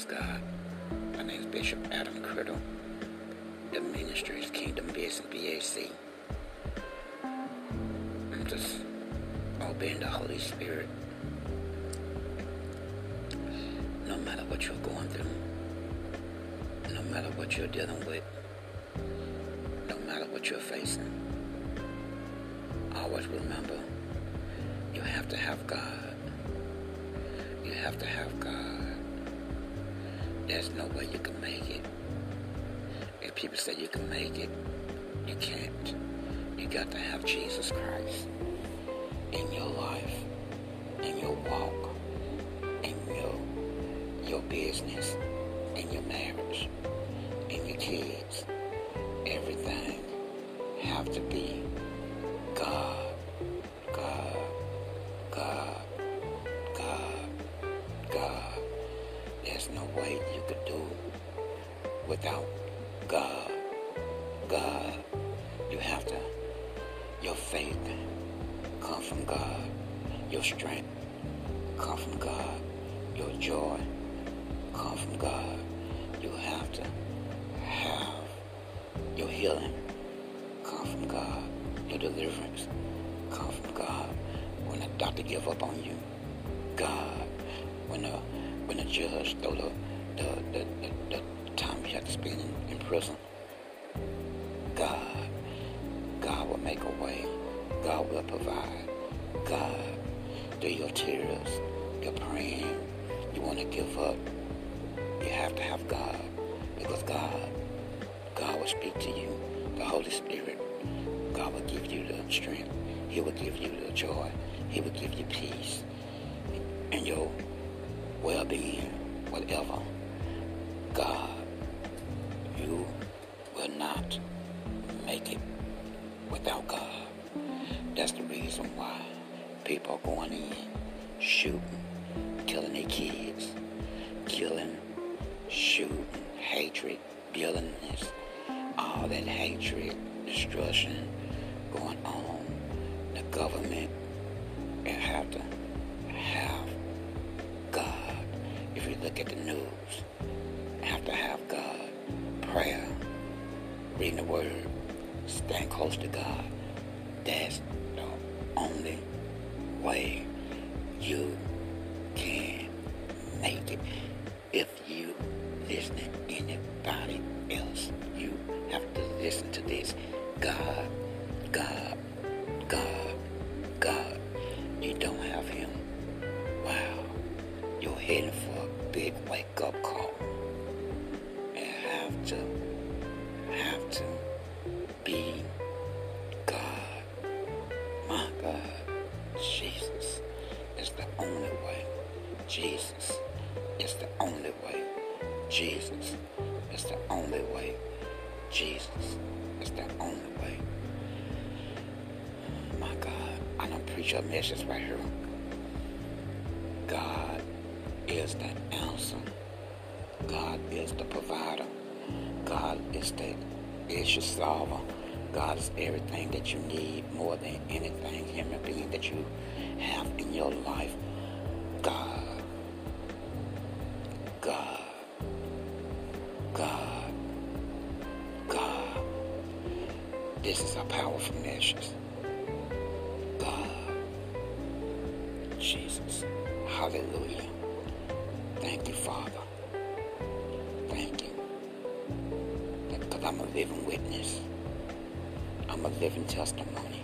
praise God. My name is Bishop Adam Criddle. The ministry is Kingdom Business BAC. I'm just obeying the Holy Spirit. No matter what you're going through, no matter what you're dealing with, no matter what you're facing, always remember you have to have God. You have to have God. There's no way you can make it. If people say you can make it, you can't. You got to have Jesus Christ in your life, in your walk, in your your business, in your marriage, in your kids. Everything have to be God, God, without God. God. You have to, your faith come from God. Your strength come from God. Your joy come from God. You have to have your healing come from God. Your deliverance come from God. When the doctor give up on you, God. When the when the judge throw the the, the, the, the time you have to spend in, in prison, God, God will make a way. God will provide. God, through your tears, your praying, you want to give up, you have to have God. Because God, God will speak to you. The Holy Spirit, God will give you the strength. He will give you the joy. He will give you peace. And your well-being, whatever. reason why people are going in, shooting, killing their kids, killing, shooting, hatred, violence, all that hatred, destruction going on. The government it have to have God. If you look at the news, have to have God, prayer, reading the word, staying close to God. That's only way you can make it. If you listen to anybody else, you have to listen to this. God, God, God, God. You don't have him. Wow. You're heading for a big wake-up call. And have to, have to be only way. Jesus is the only way. Jesus is the only way. Jesus is the only way. My God, I don't preach a message right here. God is the answer. God is the provider. God is the issue solver. God is everything that you need more than anything human being that you have in your life. God. God. God. God. This is a powerful message. God. Jesus. Hallelujah. Thank you, Father. Thank you. Because I'm a living witness. I'm a living testimony.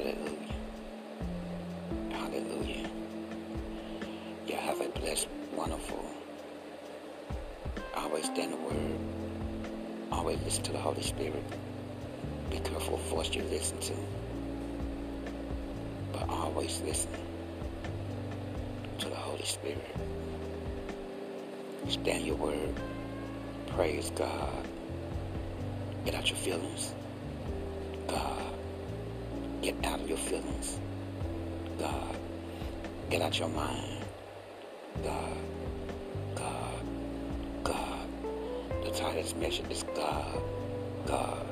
Hallelujah. Hallelujah. You have a blessed, wonderful. Always stand the word. Always listen to the Holy Spirit. Be careful of what you listen to. But always listen to the Holy Spirit. Stand your word. Praise God. Get out your feelings. God. Get out of your feelings. God. Get out your mind. God. God. God. The of this is God. God.